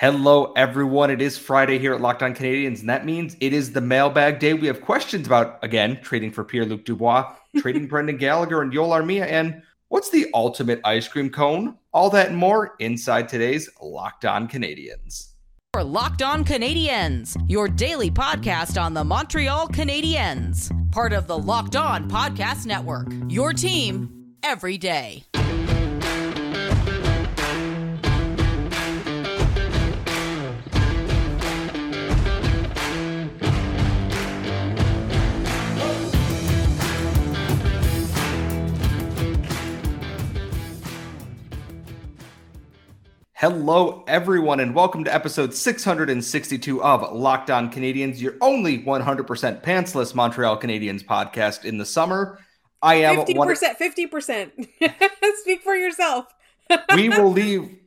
Hello, everyone. It is Friday here at Locked On Canadiens, and that means it is the mailbag day. We have questions about, again, trading for Pierre Luc Dubois, trading Brendan Gallagher and Joel Armia, and what's the ultimate ice cream cone? All that and more inside today's Locked On Canadiens. For Locked On Canadiens, your daily podcast on the Montreal Canadiens, part of the Locked On Podcast Network, your team every day. Hello, everyone, and welcome to episode 662 of Locked On Canadiens, your only 100% pantsless Montreal Canadiens podcast in the summer. I am 50%, one... 50%. Speak for yourself. we will leave.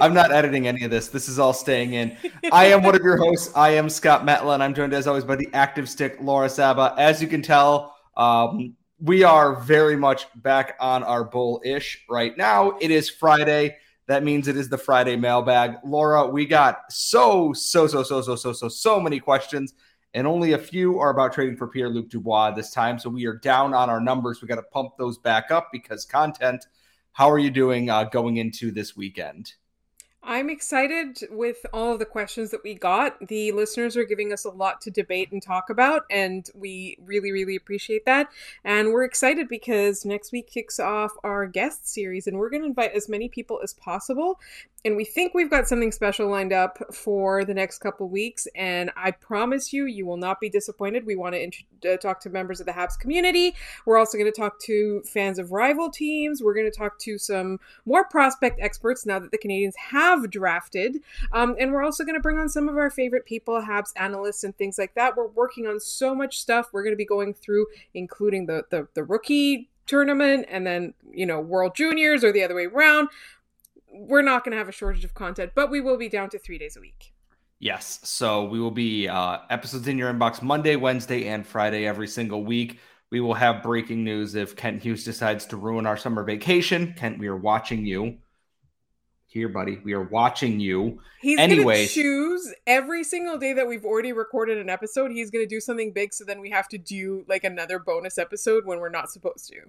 I'm not editing any of this. This is all staying in. I am one of your hosts. I am Scott Metla, and I'm joined as always by the active stick, Laura Saba. As you can tell, um, we are very much back on our bull ish right now. It is Friday. That means it is the Friday mailbag. Laura, we got so, so, so, so, so, so, so, so many questions, and only a few are about trading for Pierre Luc Dubois this time. So we are down on our numbers. We got to pump those back up because content. How are you doing uh, going into this weekend? I'm excited with all of the questions that we got. The listeners are giving us a lot to debate and talk about, and we really, really appreciate that. And we're excited because next week kicks off our guest series, and we're going to invite as many people as possible and we think we've got something special lined up for the next couple weeks and i promise you you will not be disappointed. We want to int- uh, talk to members of the habs community. We're also going to talk to fans of rival teams. We're going to talk to some more prospect experts now that the canadiens have drafted. Um, and we're also going to bring on some of our favorite people habs analysts and things like that. We're working on so much stuff. We're going to be going through including the, the, the rookie tournament and then you know world juniors or the other way around we're not going to have a shortage of content, but we will be down to three days a week. Yes. So we will be uh, episodes in your inbox Monday, Wednesday, and Friday every single week. We will have breaking news if Kent Hughes decides to ruin our summer vacation. Kent, we are watching you. Here, buddy, we are watching you. He's anyway. gonna choose every single day that we've already recorded an episode. He's gonna do something big, so then we have to do like another bonus episode when we're not supposed to.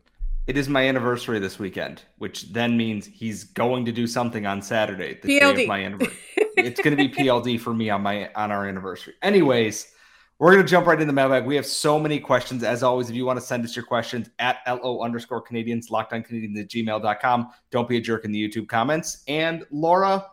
It is my anniversary this weekend, which then means he's going to do something on Saturday, the PLD. day of my anniversary. it's going to be PLD for me on my on our anniversary. Anyways, we're going to jump right into the mailbag. We have so many questions. As always, if you want to send us your questions at LO underscore Canadiens, locked on Canadiens at gmail.com. Don't be a jerk in the YouTube comments. And Laura,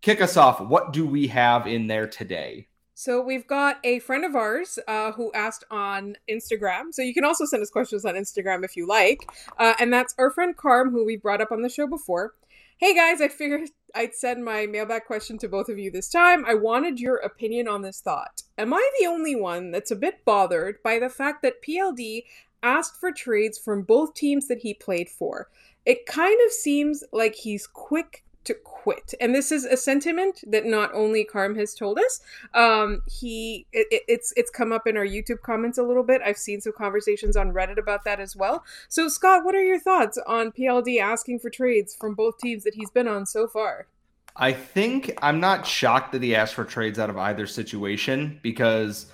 kick us off. What do we have in there today? So we've got a friend of ours uh, who asked on Instagram. So you can also send us questions on Instagram if you like. Uh, and that's our friend Carm, who we brought up on the show before. Hey guys, I figured I'd send my mailbag question to both of you this time. I wanted your opinion on this thought. Am I the only one that's a bit bothered by the fact that PLD asked for trades from both teams that he played for? It kind of seems like he's quick to quit. And this is a sentiment that not only carm has told us um he it, it's it's come up in our youtube comments a little bit. I've seen some conversations on reddit about that as well. So scott what are your thoughts on pld asking for trades from both teams that he's been on so far? I think i'm not shocked that he asked for trades out of either situation because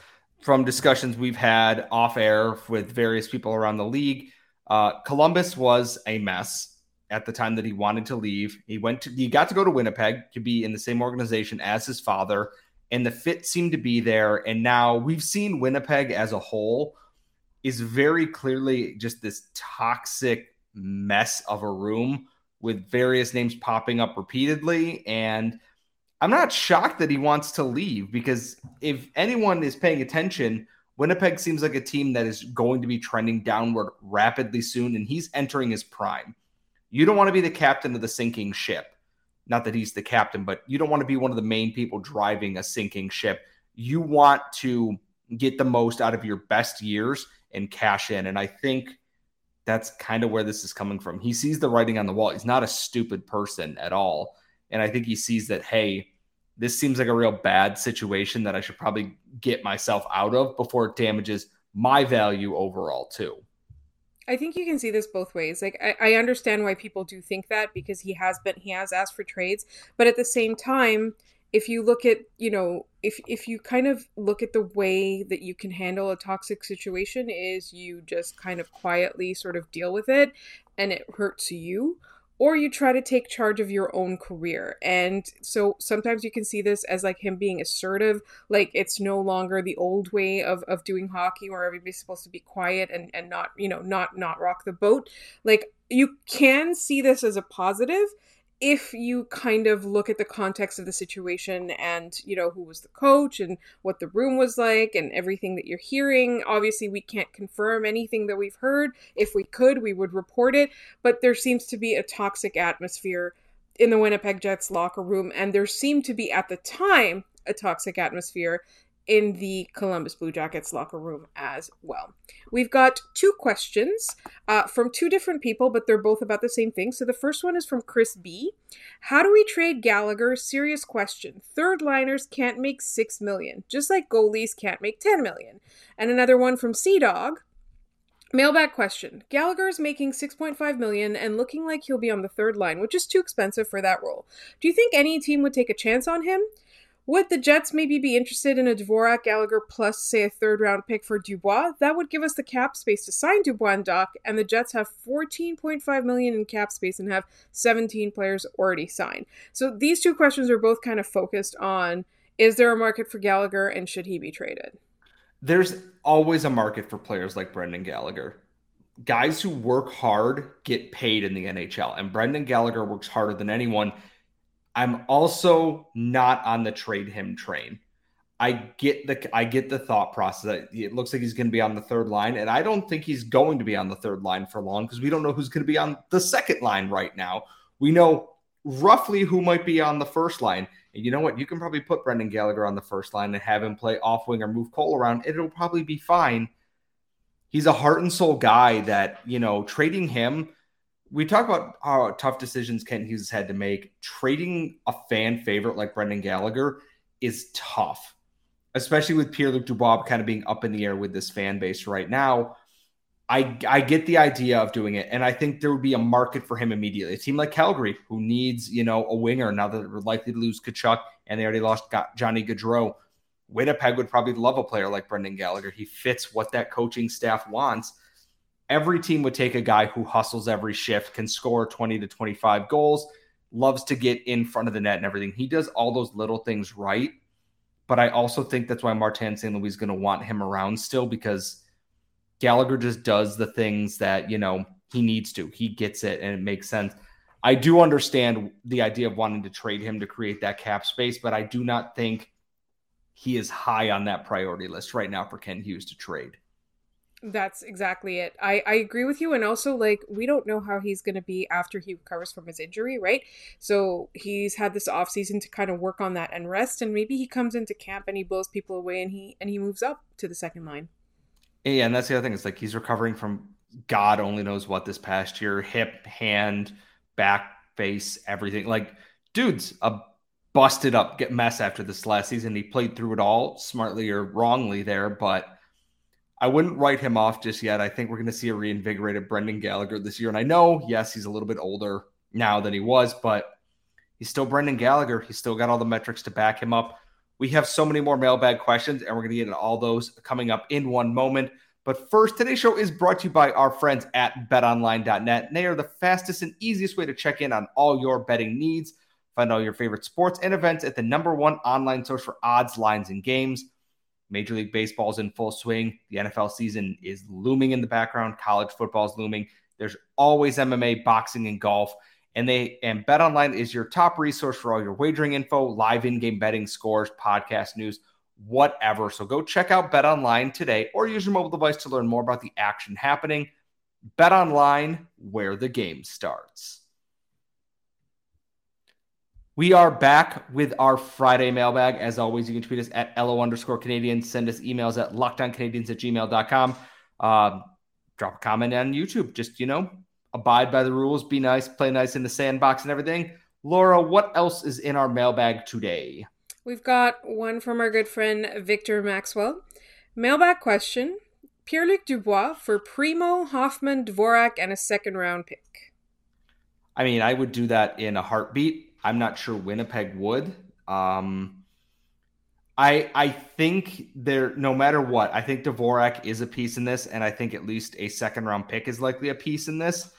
from discussions we've had off air with various people around the league uh, columbus was a mess at the time that he wanted to leave. He went to he got to go to Winnipeg to be in the same organization as his father, and the fit seemed to be there. And now we've seen Winnipeg as a whole is very clearly just this toxic mess of a room with various names popping up repeatedly. And I'm not shocked that he wants to leave because if anyone is paying attention, Winnipeg seems like a team that is going to be trending downward rapidly soon, and he's entering his prime. You don't want to be the captain of the sinking ship. Not that he's the captain, but you don't want to be one of the main people driving a sinking ship. You want to get the most out of your best years and cash in. And I think that's kind of where this is coming from. He sees the writing on the wall. He's not a stupid person at all. And I think he sees that, hey, this seems like a real bad situation that I should probably get myself out of before it damages my value overall, too. I think you can see this both ways. Like I, I understand why people do think that because he has been he has asked for trades, but at the same time, if you look at you know if if you kind of look at the way that you can handle a toxic situation is you just kind of quietly sort of deal with it and it hurts you or you try to take charge of your own career. And so sometimes you can see this as like him being assertive, like it's no longer the old way of, of doing hockey where everybody's supposed to be quiet and, and not, you know, not not rock the boat. Like you can see this as a positive if you kind of look at the context of the situation and you know who was the coach and what the room was like and everything that you're hearing obviously we can't confirm anything that we've heard. If we could we would report it. But there seems to be a toxic atmosphere in the winnipeg jets locker room and there seemed to be at the time a toxic atmosphere in the Columbus Blue Jackets locker room as well. We've got two questions uh, from two different people, but they're both about the same thing. So the first one is from Chris B. How do we trade Gallagher? Serious question. Third liners can't make six million, just like goalies can't make ten million. And another one from Sea Dog. Mailbag question. Gallagher is making 6.5 million and looking like he'll be on the third line, which is too expensive for that role. Do you think any team would take a chance on him? Would the Jets maybe be interested in a Dvorak Gallagher plus, say, a third round pick for Dubois? That would give us the cap space to sign Dubois and Dach, and the Jets have 14.5 million in cap space and have 17 players already signed. So these two questions are both kind of focused on is there a market for Gallagher and should he be traded? There's always a market for players like Brendan Gallagher. Guys who work hard get paid in the NHL, and Brendan Gallagher works harder than anyone I'm also not on the trade him train. I get the I get the thought process. It looks like he's going to be on the third line, and I don't think he's going to be on the third line for long because we don't know who's going to be on the second line right now. We know roughly who might be on the first line. And you know what? You can probably put Brendan Gallagher on the first line and have him play off wing or move Cole around. and It'll probably be fine. He's a heart and soul guy that, you know, trading him we talk about how tough decisions Kent Hughes had to make. Trading a fan favorite like Brendan Gallagher is tough, especially with Pierre Luc Dubois kind of being up in the air with this fan base right now. I, I get the idea of doing it, and I think there would be a market for him immediately. A team like Calgary, who needs you know a winger now that they're likely to lose Tkachuk, and they already lost Johnny Gaudreau. Winnipeg would probably love a player like Brendan Gallagher. He fits what that coaching staff wants every team would take a guy who hustles every shift, can score 20 to 25 goals, loves to get in front of the net and everything. He does all those little things right. But I also think that's why Martin St. Louis is going to want him around still because Gallagher just does the things that, you know, he needs to. He gets it and it makes sense. I do understand the idea of wanting to trade him to create that cap space, but I do not think he is high on that priority list right now for Kent Hughes to trade. That's exactly it. I, I agree with you. And also, like, we don't know how he's going to be after he recovers from his injury, right? So he's had this off season to kind of work on that and rest. And maybe he comes into camp and he blows people away and he and he moves up to the second line. Yeah, and that's the other thing. It's like he's recovering from God only knows what this past year hip, hand, back, face, everything. Like, dude's a busted up get mess after this last season. He played through it all smartly or wrongly there, but I wouldn't write him off just yet. I think we're going to see a reinvigorated Brendan Gallagher this year. And I know, yes, he's a little bit older now than he was, but he's still Brendan Gallagher. He's still got all the metrics to back him up. We have so many more mailbag questions, and we're going to get into all those coming up in one moment. But first, today's show is brought to you by our friends at betonline.net. They are the fastest and easiest way to check in on all your betting needs. Find all your favorite sports and events at the number one online source for odds, lines, and games. Major League Baseball is in full swing. The NFL season is looming in the background. College football is looming. There's always MMA, boxing, and golf. And they and Bet Online is your top resource for all your wagering info, live in-game betting, scores, podcast news, whatever. So go check out Bet Online today, or use your mobile device to learn more about the action happening. Bet Online, where the game starts. We are back with our Friday mailbag. As always, you can tweet us at LO underscore Canadiens. Send us emails at lockedoncanadiens at gmail.com. Um, drop a comment on YouTube. Just, you know, abide by the rules, be nice, play nice in the sandbox and everything. Laura, what else is in our mailbag today? We've got one from our good friend Victor Maxwell. Mailbag question Pierre Luc Dubois for Primeau, Hoffman, Dvorak, and a second round pick. I mean, I would do that in a heartbeat. I'm not sure Winnipeg would. Um, I I think there, no matter what, I think Dvorak is a piece in this, and I think at least a second round pick is likely a piece in this.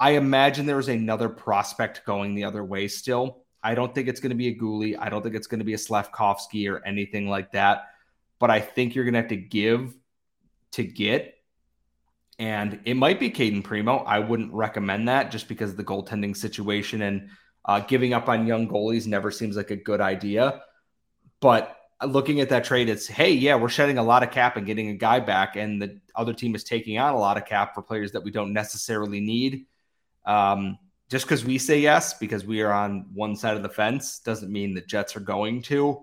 I imagine there is another prospect going the other way still. I don't think it's going to be a Guhle. I don't think it's going to be a Slavkovsky or anything like that. But I think you're going to have to give to get. And it might be Cayden Primeau. I wouldn't recommend that just because of the goaltending situation and uh, giving up on young goalies never seems like a good idea. But looking at that trade, it's hey, yeah, we're shedding a lot of cap and getting a guy back, and the other team is taking on a lot of cap for players that we don't necessarily need. Um, just because we say yes, because we are on one side of the fence, doesn't mean the Jets are going to.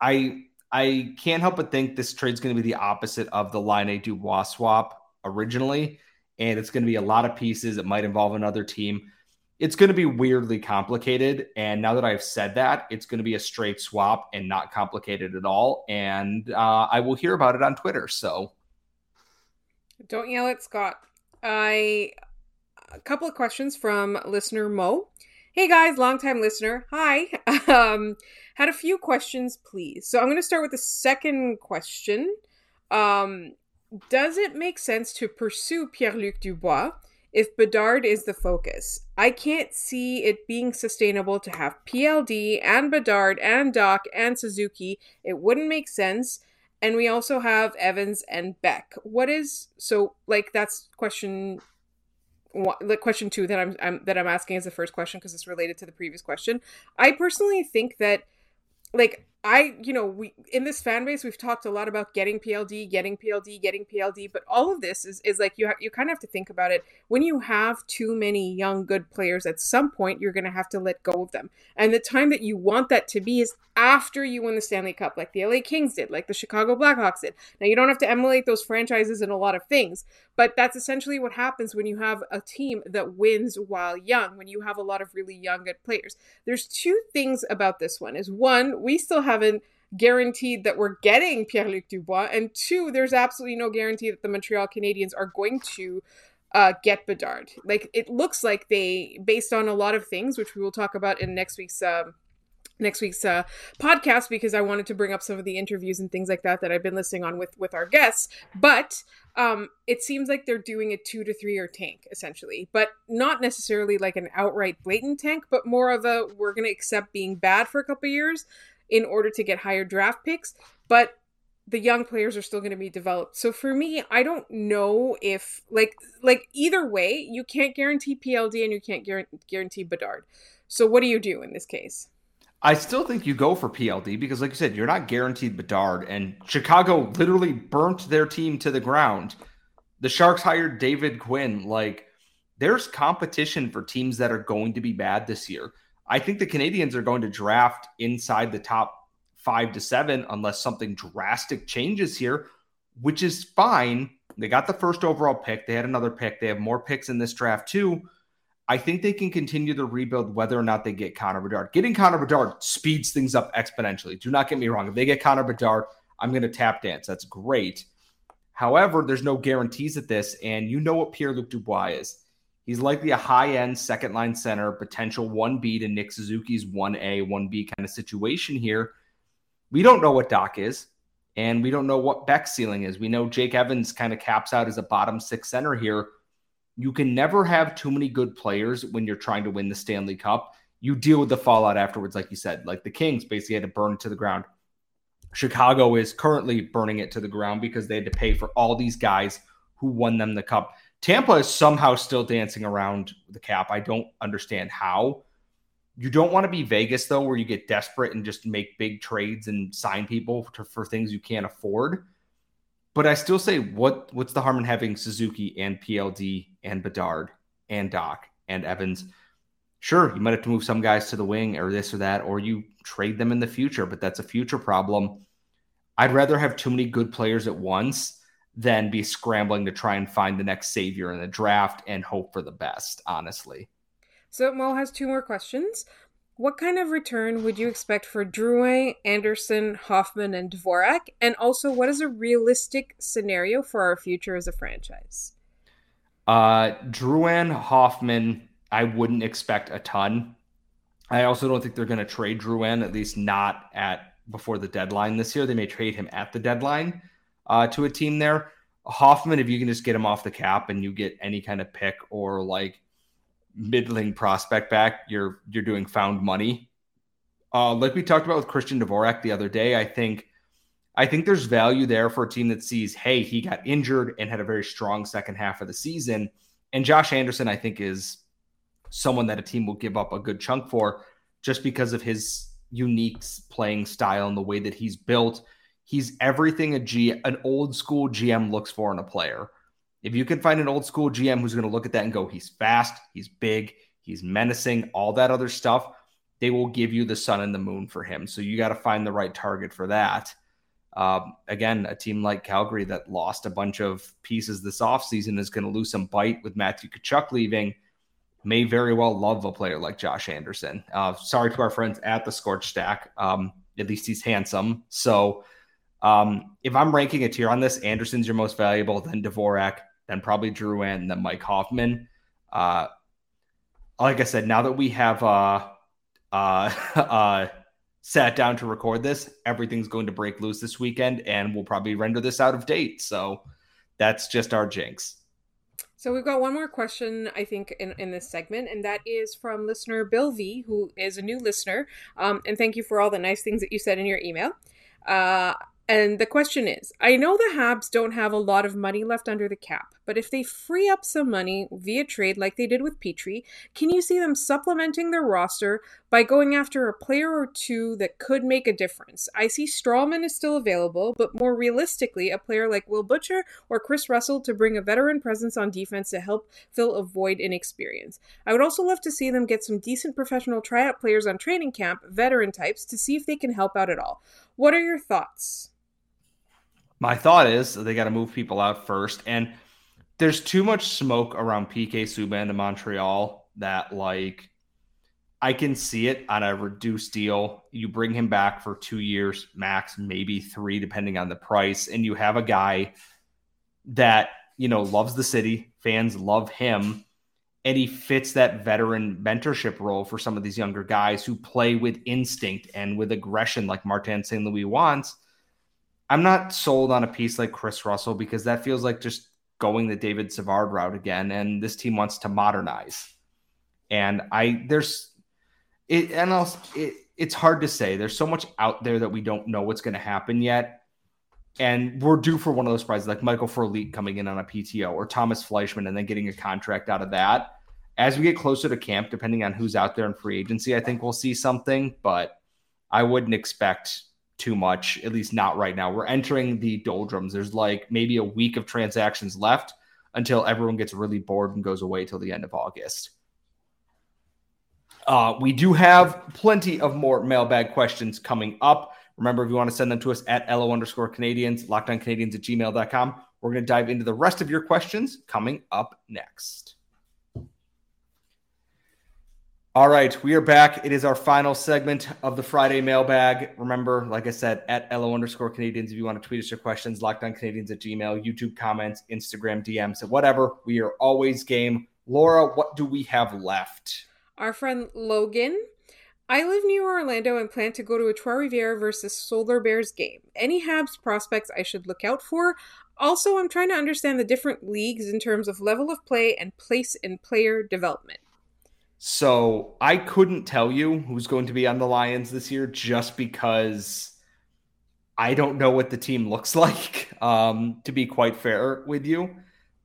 I I can't help but think this trade's going to be the opposite of the Laine Dubois swap originally, and it's going to be a lot of pieces. It might involve another team it's going to be weirdly complicated. And now that I've said that, it's going to be a straight swap and not complicated at all. And uh, I will hear about it on Twitter. So don't yell at Scott. I a couple of questions from listener Mo. Hey guys, longtime listener. Hi. Um, had a few questions, please. So I'm going to start with the second question. Um, does it make sense to pursue Pierre Luc Dubois? If Bedard is the focus. I can't see it being sustainable to have PLD and Bedard and Dach and Suzuki. It wouldn't make sense. And we also have Evans and Beck. What is so like that's question the question two that I'm, I'm that I'm asking is the first question because it's related to the previous question. I personally think that like I, you know, we in this fan base we've talked a lot about getting PLD, getting PLD, getting PLD, but all of this is is like you ha- you kind of have to think about it. When you have too many young good players, at some point you're going to have to let go of them, and the time that you want that to be is after you win the Stanley Cup, like the LA Kings did, like the Chicago Blackhawks did. Now you don't have to emulate those franchises in a lot of things, but that's essentially what happens when you have a team that wins while young. When you have a lot of really young good players, there's two things about this one. Is one, we still have haven't guaranteed that we're getting Pierre Luc Dubois, and two, there's absolutely no guarantee that the Montreal Canadiens are going to uh, get Bedard. Like it looks like they, based on a lot of things, which we will talk about in next week's. Uh, next week's uh, podcast because I wanted to bring up some of the interviews and things like that that I've been listening on with with our guests. But um, it seems like they're doing a two to three year tank essentially, but not necessarily like an outright blatant tank, but more of a we're going to accept being bad for a couple years in order to get higher draft picks, but the young players are still going to be developed. So for me, I don't know if like like either way, you can't guarantee PLD and you can't guarantee Bedard. So what do you do in this case? I still think you go for PLD because, like you said, you're not guaranteed Bedard, and Chicago literally burnt their team to the ground. The Sharks hired David Quinn. Like, there's competition for teams that are going to be bad this year. I think the Canadiens are going to draft inside the top five to seven unless something drastic changes here, which is fine. They got the first overall pick. They had another pick. They have more picks in this draft too. I think they can continue to rebuild whether or not they get Connor Bedard. Getting Connor Bedard speeds things up exponentially. Do not get me wrong. If they get Connor Bedard, I'm going to tap dance. That's great. However, there's no guarantees at this, and you know what Pierre Luc Dubois is. He's likely a high end second line center, potential 1B to Nick Suzuki's 1A, 1B kind of situation here. We don't know what Dach is, and we don't know what Beck's ceiling is. We know Jake Evans kind of caps out as a bottom six center here. You can never have too many good players when you're trying to win the Stanley Cup. You deal with the fallout afterwards, like you said. Like the Kings basically had to burn it to the ground. Chicago is currently burning it to the ground because they had to pay for all these guys who won them the cup. Tampa is somehow still dancing around the cap. I don't understand how. You don't want to be Vegas though, where you get desperate and just make big trades and sign people to, for things you can't afford. But I still say, what what's the harm in having Suzuki and PLD and Bedard and Dach and Evans? Sure, you might have to move some guys to the wing or this or that, or you trade them in the future, but that's a future problem. I'd rather have too many good players at once than be scrambling to try and find the next savior in the draft and hope for the best, honestly. So Mo has two more questions. What kind of return would you expect for Drouin, Anderson, Hoffman, and Dvorak? And also, what is a realistic scenario for our future as a franchise? Uh, Drouin, Hoffman, I wouldn't expect a ton. I also don't think they're going to trade Drouin, at least not at before the deadline this year. They may trade him at the deadline uh, to a team there. Hoffman, if you can just get him off the cap and you get any kind of pick or like middling prospect back, you're you're doing found money. Uh, like we talked about with Christian Dvorak the other day, I think I think there's value there for a team that sees, hey, he got injured and had a very strong second half of the season. And Josh Anderson, I think, is someone that a team will give up a good chunk for just because of his unique playing style and the way that he's built. He's everything a G an old school GM looks for in a player. If you can find an old school GM who's going to look at that and go, he's fast, he's big, he's menacing, all that other stuff, they will give you the sun and the moon for him. So you got to find the right target for that. Um, again, a team like Calgary that lost a bunch of pieces this offseason is going to lose some bite with Matthew Tkachuk leaving. May very well love a player like Josh Anderson. Uh, sorry to our friends at the Scorch Stack. Um, at least he's handsome. So um, if I'm ranking a tier on this, Anderson's your most valuable, then Dvorak, then probably Drouin, then Mike Hoffman. Uh, like I said, now that we have uh, uh, uh, sat down to record this, everything's going to break loose this weekend, and we'll probably render this out of date. So that's just our jinx. So we've got one more question, I think, in, in this segment, and that is from listener Bill V, who is a new listener. Um, and thank you for all the nice things that you said in your email. Uh, and the question is I know the Habs don't have a lot of money left under the cap, but if they free up some money via trade like they did with Petry, can you see them supplementing their roster by going after a player or two that could make a difference? I see Stralman is still available, but more realistically, a player like Will Butcher or Kris Russell to bring a veteran presence on defense to help fill a void in experience. I would also love to see them get some decent professional tryout players on training camp, veteran types, to see if they can help out at all. What are your thoughts? My thought is they got to move people out first. And there's too much smoke around PK Subban to Montreal that, like, I can see it on a reduced deal. You bring him back for two years max, maybe three, depending on the price. And you have a guy that, you know, loves the city, fans love him. And he fits that veteran mentorship role for some of these younger guys who play with instinct and with aggression, like Martin St. Louis wants. I'm not sold on a piece like Kris Russell because that feels like just going the David Savard route again. And this team wants to modernize. And I there's it and also it, it's hard to say. There's so much out there that we don't know what's going to happen yet. And we're due for one of those prizes like Michael Frolik coming in on a PTO or Tomas Fleischmann and then getting a contract out of that. As we get closer to camp, depending on who's out there in free agency, I think we'll see something, but I wouldn't expect too much, at least not right now. We're entering the doldrums. There's like maybe a week of transactions left until everyone gets really bored and goes away till the end of August. Uh, we do have plenty of more mailbag questions coming up. Remember, if you want to send them to us at LO underscore Canadiens, lockedoncanadiens at gmail.com, we're going to dive into the rest of your questions coming up next. All right, we are back. It is our final segment of the Friday mailbag. Remember, like I said, at LO underscore Canadiens, if you want to tweet us your questions, lockdown Canadiens at Gmail, YouTube comments, Instagram DMs, whatever. We are always game. Laura, what do we have left? Our friend Logan. I live near Orlando and plan to go to a Trois versus Solar Bears game. Any Habs prospects I should look out for? Also, I'm trying to understand the different leagues in terms of level of play and place in player development. So I couldn't tell you who's going to be on the Lions this year just because I don't know what the team looks like, um, to be quite fair with you.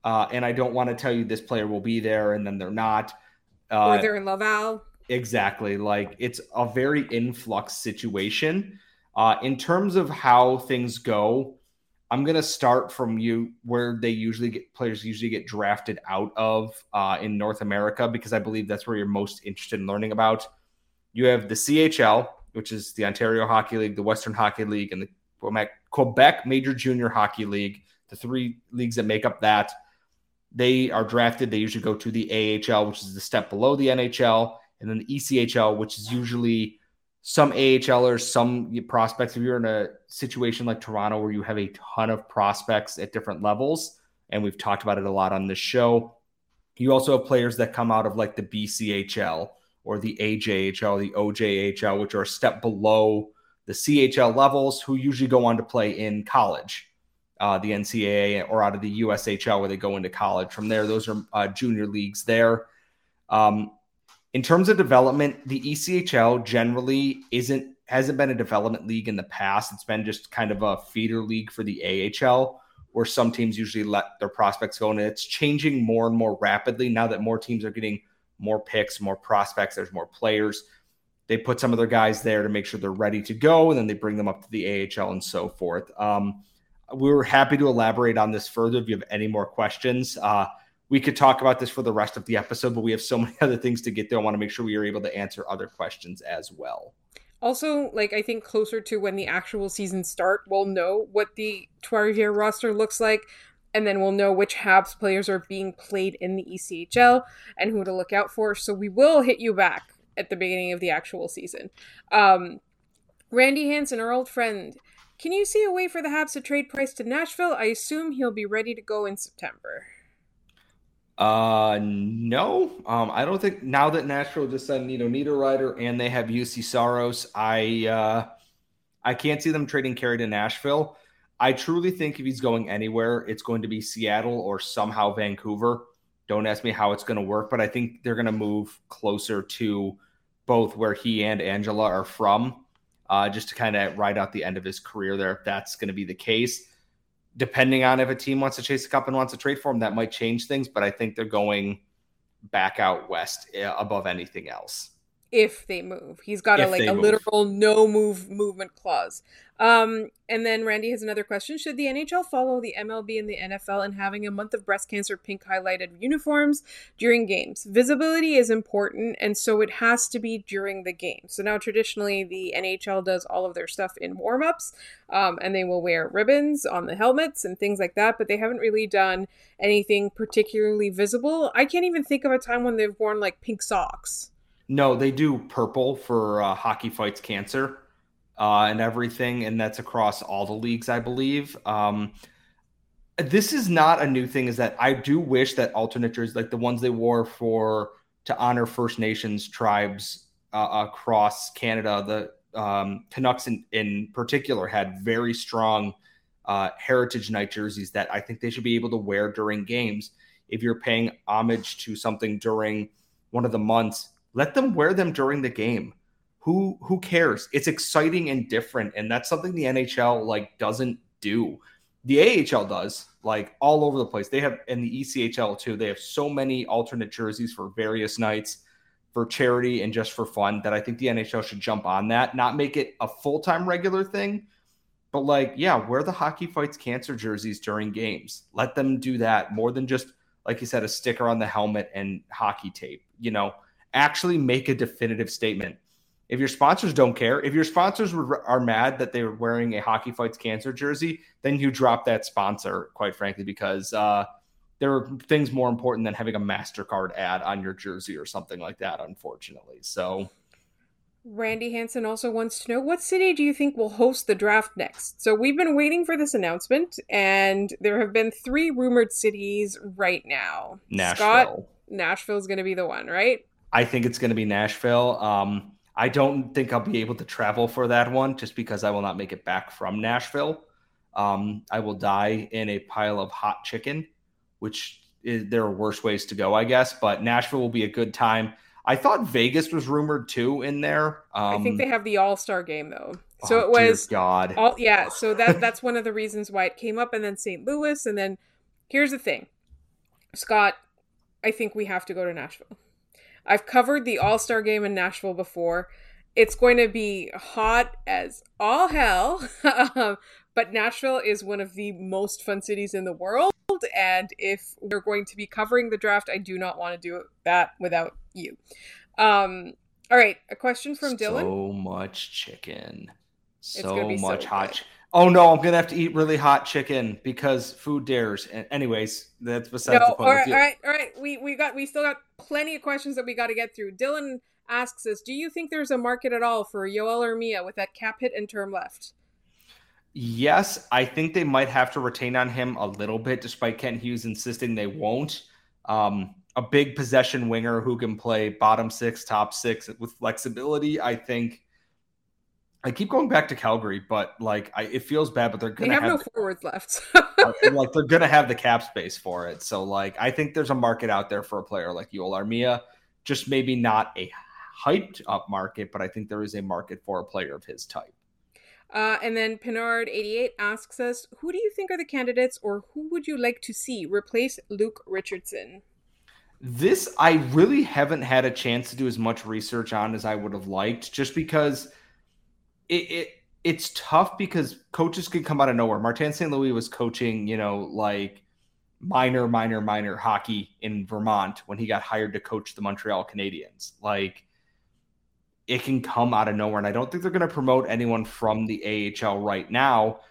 Uh, and I don't want to tell you this player will be there and then they're not. Uh, or they're in Laval. Exactly. Like it's a very influx situation. Uh, in terms of how things go, I'm to start from you where they usually get players usually get drafted out of uh, in North America because I believe that's where you're most interested in learning about. You have the CHL, which is the Ontario Hockey League, the Western Hockey League, and the Quebec Major Junior Hockey League, the three leagues that make up that. They are drafted. They usually go to the AHL, which is the step below the NHL, and then the ECHL, which is usually some AHLers, some prospects. If you're in a situation like Toronto where you have a ton of prospects at different levels, and we've talked about it a lot on this show, you also have players that come out of like the BCHL or the AJHL, the OJHL, which are a step below the CHL levels, who usually go on to play in college, uh, the NCAA, or out of the USHL, where they go into college. From there, those are uh, junior leagues there. Um, in terms of development, the ECHL generally isn't hasn't been a development league in the past. It's been just kind of a feeder league for the AHL, where some teams usually let their prospects go, and it's changing more and more rapidly now that more teams are getting more picks, more prospects. There's more players. They put some of their guys there to make sure they're ready to go, and then they bring them up to the AHL and so forth. Um, we were happy to elaborate on this further. If you have any more questions, uh, we could talk about this for the rest of the episode, but we have so many other things to get there. I want to make sure we are able to answer other questions as well. Also, like I think closer to when the actual season start, we'll know what the Trois roster looks like, and then we'll know which Habs players are being played in the ECHL and who to look out for. So we will hit you back at the beginning of the actual season. Um, Randy Hanson, our old friend, can you see a way for the Habs to trade Price to Nashville? I assume he'll be ready to go in September. Uh, no. Um, I don't think now that Nashville just signed Nino Niederreiter and they have Juuse Saros, I uh, I can't see them trading Carey to Nashville. I truly think if he's going anywhere, it's going to be Seattle or somehow Vancouver. Don't ask me how it's going to work, but I think they're going to move closer to both where he and Angela are from, uh, just to kind of ride out the end of his career there. If that's going to be the case, depending on if a team wants to chase a cup and wants to trade for him, that might change things. But I think they're going back out west eh, above anything else. If they move, he's got if a like a move. literal no move movement clause. Um, and then Randy has another question: Should the NHL follow the MLB and the NFL in having a month of breast cancer pink highlighted uniforms during games? Visibility is important, and so it has to be during the game. So now, traditionally, the NHL does all of their stuff in warm ups, um, and they will wear ribbons on the helmets and things like that. But they haven't really done anything particularly visible. I can't even think of a time when they've worn like pink socks. No, they do purple for uh, hockey fights cancer uh, and everything, and that's across all the leagues, I believe. Um, this is not a new thing. Is that I do wish that alternate jerseys, like the ones they wore for to honor First Nations tribes uh, across Canada, the um, Canucks in, in particular had very strong uh, Heritage Night jerseys that I think they should be able to wear during games. If you're paying homage to something during one of the months, let them wear them during the game who who cares? It's exciting and different, and that's something the NHL like doesn't do. The AHL does like all over the place. They have in the ECHL too. They have so many alternate jerseys for various nights for charity and just for fun that I think the NHL should jump on that, not make it a full time regular thing, but like, yeah, wear the hockey fights cancer jerseys during games. Let them do that more than just, like you said, a sticker on the helmet and hockey tape. You know, actually make a definitive statement. If your sponsors don't care, if your sponsors are mad that they're wearing a Hockey Fights Cancer jersey, then you drop that sponsor, quite frankly, because uh, there are things more important than having a MasterCard ad on your jersey or something like that, unfortunately. So. Randy Hanson also wants to know what city do you think will host the draft next? So we've been waiting for this announcement, and there have been three rumored cities right now. Nashville. Scott, Nashville's going to be the one, right? I think it's going to be Nashville. Um, I don't think I'll be able to travel for that one just because I will not make it back from Nashville. Um, I will die in a pile of hot chicken, which is, there are worse ways to go, I guess. But Nashville will be a good time. I thought Vegas was rumored too in there. Um, I think they have the All Star game though, so oh, it was God. All, yeah, so that that's one of the reasons why it came up, and then St. Louis, and then here's the thing, Scott. I think we have to go to Nashville. I've covered the All Star game in Nashville before. It's going to be hot as all hell, but Nashville is one of the most fun cities in the world. And if we're going to be covering the draft, I do not want to do that without you. Um, all right, a question from so Dylan. So much chicken. So much so hot. Oh no, I'm gonna have to eat really hot chicken because food dares. And anyways, that's besides no, the point. All right, all right, all right. We we got we still got plenty of questions that we got to get through. Dylan asks us, "Do you think there's a market at all for Yoel Armia with that cap hit and term left?" Yes, I think they might have to retain on him a little bit, despite Kent Hughes insisting they won't. Um, a big possession winger who can play bottom six, top six with flexibility. I think. I keep going back to Calgary, but like I, it feels bad, but they're gonna they have, have no the, forwards left. like they're gonna have the cap space for it. So like I think there's a market out there for a player like Joel Armia, just maybe not a hyped up market, but I think there is a market for a player of his type. Uh, and then Pinard88 asks us, who do you think are the candidates or who would you like to see replace Luke Richardson? This I really haven't had a chance to do as much research on as I would have liked, just because it, it it's tough because coaches could come out of nowhere. Martin St. Louis was coaching, you know, like minor, minor, minor hockey in Vermont when he got hired to coach the Montreal Canadiens. Like it can come out of nowhere. And I don't think they're going to promote anyone from the AHL right now.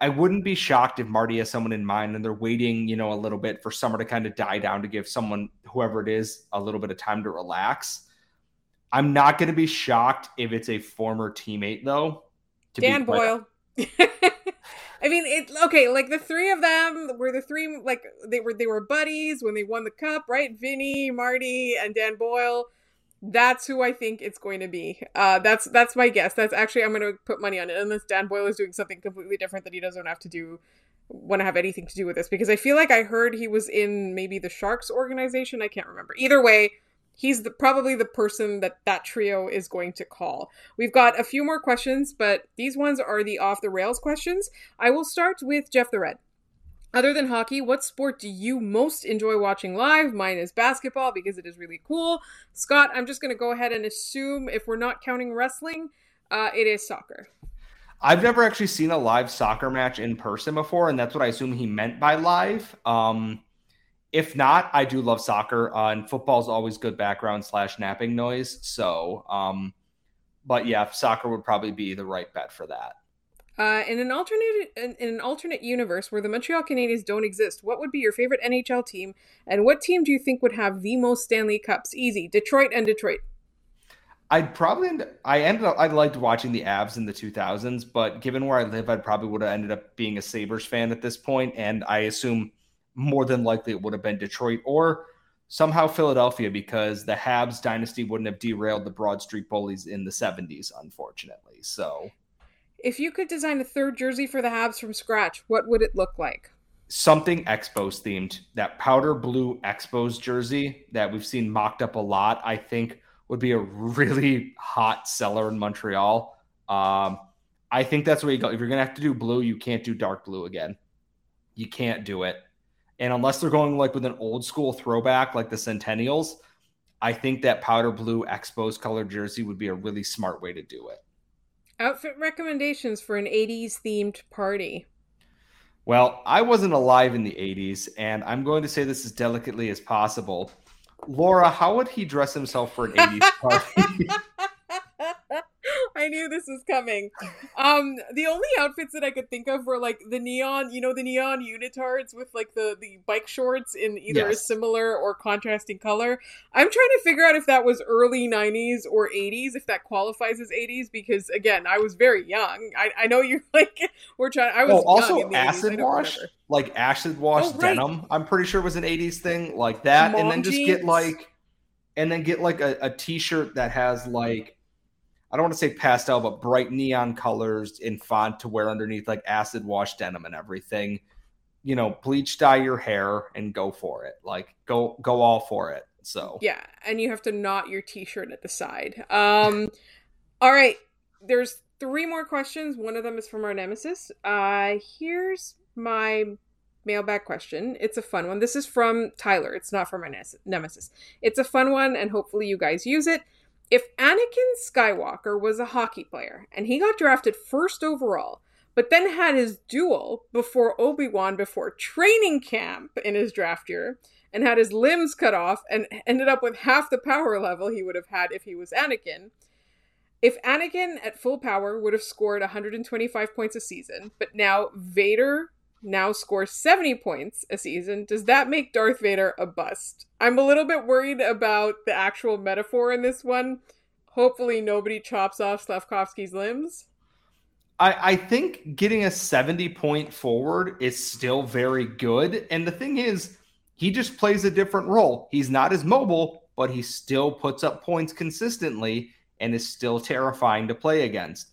I wouldn't be shocked if Marty has someone in mind and they're waiting, you know, a little bit for summer to kind of die down to give someone, whoever it is, a little bit of time to relax. I'm not going to be shocked if it's a former teammate, though. Dan Boyle. I mean, it okay. Like the three of them were the three, like they were they were buddies when they won the cup, right? Vinny, Marty, and Dan Boyle that's who I think it's going to be. Uh, that's that's my guess. That's actually I'm going to put money on it, unless Dan Boyle is doing something completely different that he doesn't have to do, want to have anything to do with this. Because I feel like I heard he was in maybe the Sharks organization. I can't remember. Either way, he's the, probably the person that that trio is going to call. We've got a few more questions, but these ones are the off the rails questions. I will start with Jeff the Red. Other than hockey, what sport do you most enjoy watching live? Mine is basketball because it is really cool. Scott, I'm just going to go ahead and assume if we're not counting wrestling, uh, it is soccer. I've never actually seen a live soccer match in person before, and that's what I assume he meant by live. Um, if not, I do love soccer, uh, and football is always good background slash napping noise. So, um, but yeah, soccer would probably be the right bet for that. Uh, in an alternate in, in, an alternate universe where the Montreal Canadiens don't exist, what would be your favorite NHL team, and what team do you think would have the most Stanley Cups? Easy, Detroit and Detroit. I'd probably end, I ended up I liked watching the Avs in the 2000s, but given where I live, I probably would have ended up being a Sabres fan at this point, and I assume more than likely it would have been Detroit or somehow Philadelphia because the Habs dynasty wouldn't have derailed the Broad Street Bullies in the 70s, unfortunately. So if you could design a third jersey for the Habs from scratch, what would it look like? Something Expos themed. That powder blue Expos jersey that we've seen mocked up a lot, I think would be a really hot seller in Montreal. Um, I think that's where you go. If you're going to have to do blue, you can't do dark blue again. You can't do it. And unless they're going like with an old school throwback like the Centennials, I think that powder blue Expos color jersey would be a really smart way to do it. Outfit recommendations for an 80s themed party. Well, I wasn't alive in the 80s, and I'm going to say this as delicately as possible. Laura, how would he dress himself for an 80s party? I knew this was coming. Um, the only outfits that I could think of were like the neon, you know, the neon unitards with like the the bike shorts in either yes. a similar or contrasting color. I'm trying to figure out if that was early '90s or '80s, if that qualifies as '80s, because again, I was very young. I, I know you like we're trying. I was oh, also acid wash, like acid wash oh, right. denim. I'm pretty sure was an '80s thing, like that, Mom and then just jeans. get like, and then get like a, a t-shirt that has like I don't want to say pastel, but bright neon colors in font to wear underneath like acid wash denim and everything. You know, bleach dye your hair and go for it. Like go go all for it. So yeah, and you have to knot your t-shirt at the side. Um, all right, there's three more questions. One of them is from our nemesis. Uh, here's my mailbag question. It's a fun one. This is from Tyler. It's not from our nemesis. It's a fun one, and hopefully you guys use it if Anakin Skywalker was a hockey player and he got drafted first overall, but then had his duel before Obi-Wan before training camp in his draft year and had his limbs cut off and ended up with half the power level he would have had if he was Anakin. If Anakin at full power would have scored 125 points a season, but now Vader now scores 70 points a season, does that make Darth Vader a bust? I'm a little bit worried about the actual metaphor in this one. Hopefully, nobody chops off Slavkovsky's limbs. I, I think getting a 70 point forward is still very good. And the thing is, he just plays a different role. He's not as mobile, but he still puts up points consistently and is still terrifying to play against.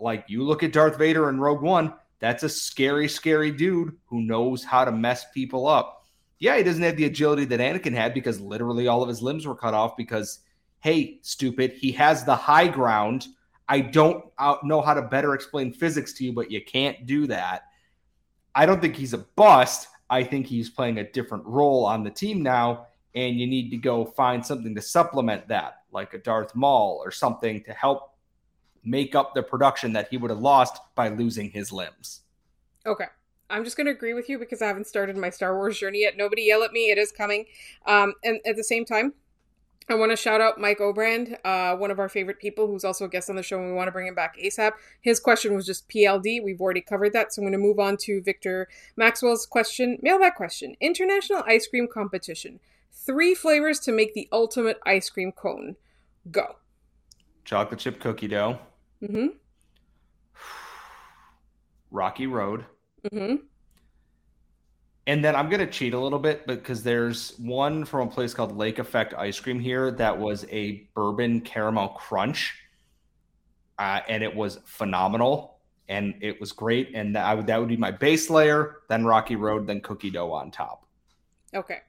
Like you look at Darth Vader in Rogue One, that's a scary, scary dude who knows how to mess people up. Yeah, he doesn't have the agility that Anakin had because literally all of his limbs were cut off because, hey, stupid, he has the high ground I don't uh, know how to better explain physics to you, but you can't do that. I don't think he's a bust. I think he's playing a different role on the team now, and you need to go find something to supplement that, like a Darth Maul or something to help make up the production that he would have lost by losing his limbs. Okay. I'm just going to agree with you because I haven't started my Star Wars journey yet. Nobody yell at me. It is coming. Um, and at the same time, I want to shout out Mike Obrand, uh, one of our favorite people who's also a guest on the show, and we want to bring him back ASAP. His question was just PLD. We've already covered that, so I'm going to move on to Victor Maxwell's question. Mailbag question International ice cream competition. Three flavors to make the ultimate ice cream cone. Go. Chocolate chip cookie dough. Mm-hmm. Rocky Road. Mm-hmm. And then I'm gonna cheat a little bit because there's one from a place called Lake Effect Ice Cream here that was a bourbon caramel crunch, uh, and it was phenomenal and it was great. And that, I would that would be my base layer, then Rocky Road, then cookie dough on top. Okay,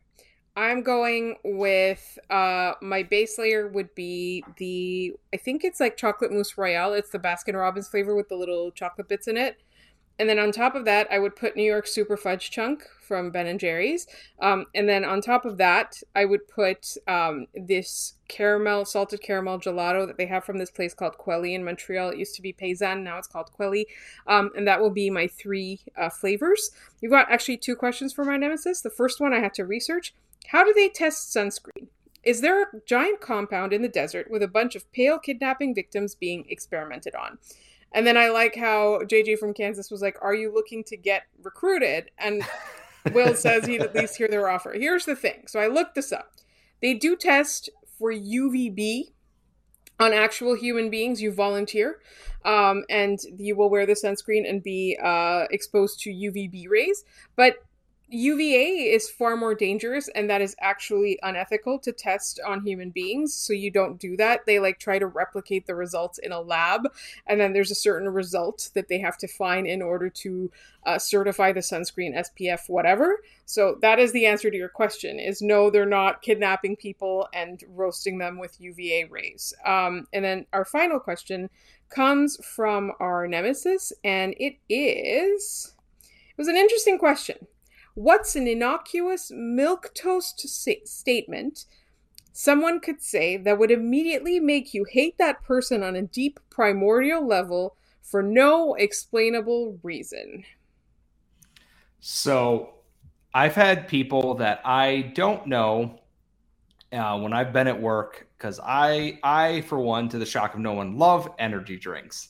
I'm going with uh, my base layer would be the I think it's like chocolate mousse royale. It's the Baskin Robbins flavor with the little chocolate bits in it. And then on top of that, I would put New York Super Fudge Chunk from Ben and Jerry's. Um, and then on top of that, I would put um, this caramel, salted caramel gelato that they have from this place called Quelly in Montreal. It used to be Paysan, now it's called Quelly. Um, and that will be my three uh, flavors. You've got actually two questions for my nemesis. The first one I had to research How do they test sunscreen? Is there a giant compound in the desert with a bunch of pale kidnapping victims being experimented on? And then I like how JJ from Kansas was like, Are you looking to get recruited? And Will says he'd at least hear their offer. Here's the thing. So I looked this up. They do test for UVB on actual human beings. You volunteer, um, and you will wear the sunscreen and be uh, exposed to UVB rays. But UVA is far more dangerous and that is actually unethical to test on human beings. So you don't do that. They like try to replicate the results in a lab and then there's a certain result that they have to find in order to uh, certify the sunscreen SPF whatever. So that is the answer to your question is no, they're not kidnapping people and roasting them with UVA rays. Um, and then our final question comes from our nemesis and it is it was an interesting question. What's an innocuous milk toast statement someone could say that would immediately make you hate that person on a deep primordial level for no explainable reason? So, I've had people that I don't know uh, when I've been at work because I, I for one, to the shock of no one, love energy drinks,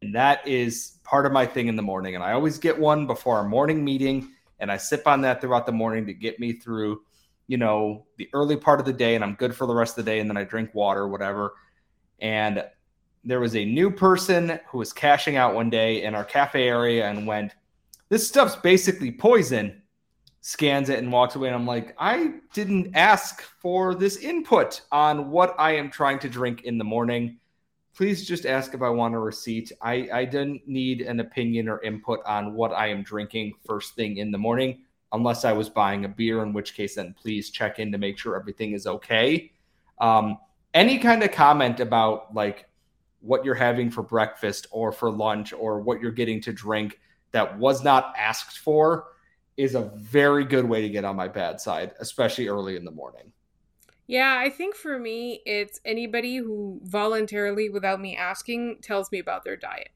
and that is part of my thing in the morning. And I always get one before our morning meeting and I sip on that throughout the morning to get me through, you know, the early part of the day, and I'm good for the rest of the day. And then I drink water, whatever. And there was a new person who was cashing out one day in our cafe area and went, "This stuff's basically poison." Scans it and walks away, and I'm like, I didn't ask for this input on what I am trying to drink in the morning please just ask if I want a receipt. I, I didn't need an opinion or input on what I am drinking first thing in the morning, unless I was buying a beer, in which case, then please check in to make sure everything is okay. Um, any kind of comment about like what you're having for breakfast or for lunch or what you're getting to drink that was not asked for is a very good way to get on my bad side, especially early in the morning. Yeah, I think for me, it's anybody who voluntarily, without me asking, tells me about their diet.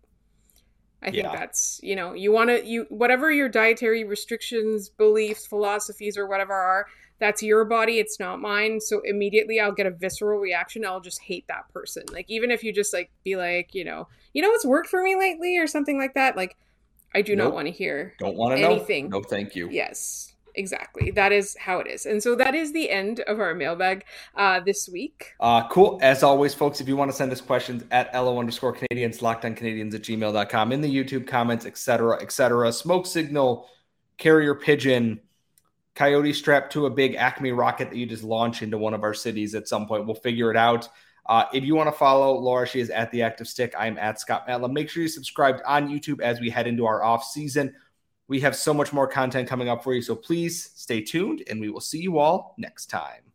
I think yeah. that's, you know, you want to, you, whatever your dietary restrictions, beliefs, philosophies, or whatever are, that's your body. It's not mine. So immediately I'll get a visceral reaction. I'll just hate that person. Like, even if you just like be like, you know, you know what's worked for me lately or something like that, like, I do Nope. not want to hear Don't want to know anything. No, thank you. Yes, exactly. That is how it is. And so that is the end of our mailbag uh, this week. Uh, cool. As always, folks, if you want to send us questions at LO underscore Canadiens, locked on Canadiens at gmail.com, in the YouTube comments, etc., etc. Smoke signal, carrier pigeon, coyote strapped to a big Acme rocket that you just launch into one of our cities at some point. We'll figure it out. Uh, if you want to follow Laura, she is at the active stick. I'm at Scott Matla. Make sure you subscribe on YouTube as we head into our off season. We have so much more content coming up for you. So please stay tuned and we will see you all next time.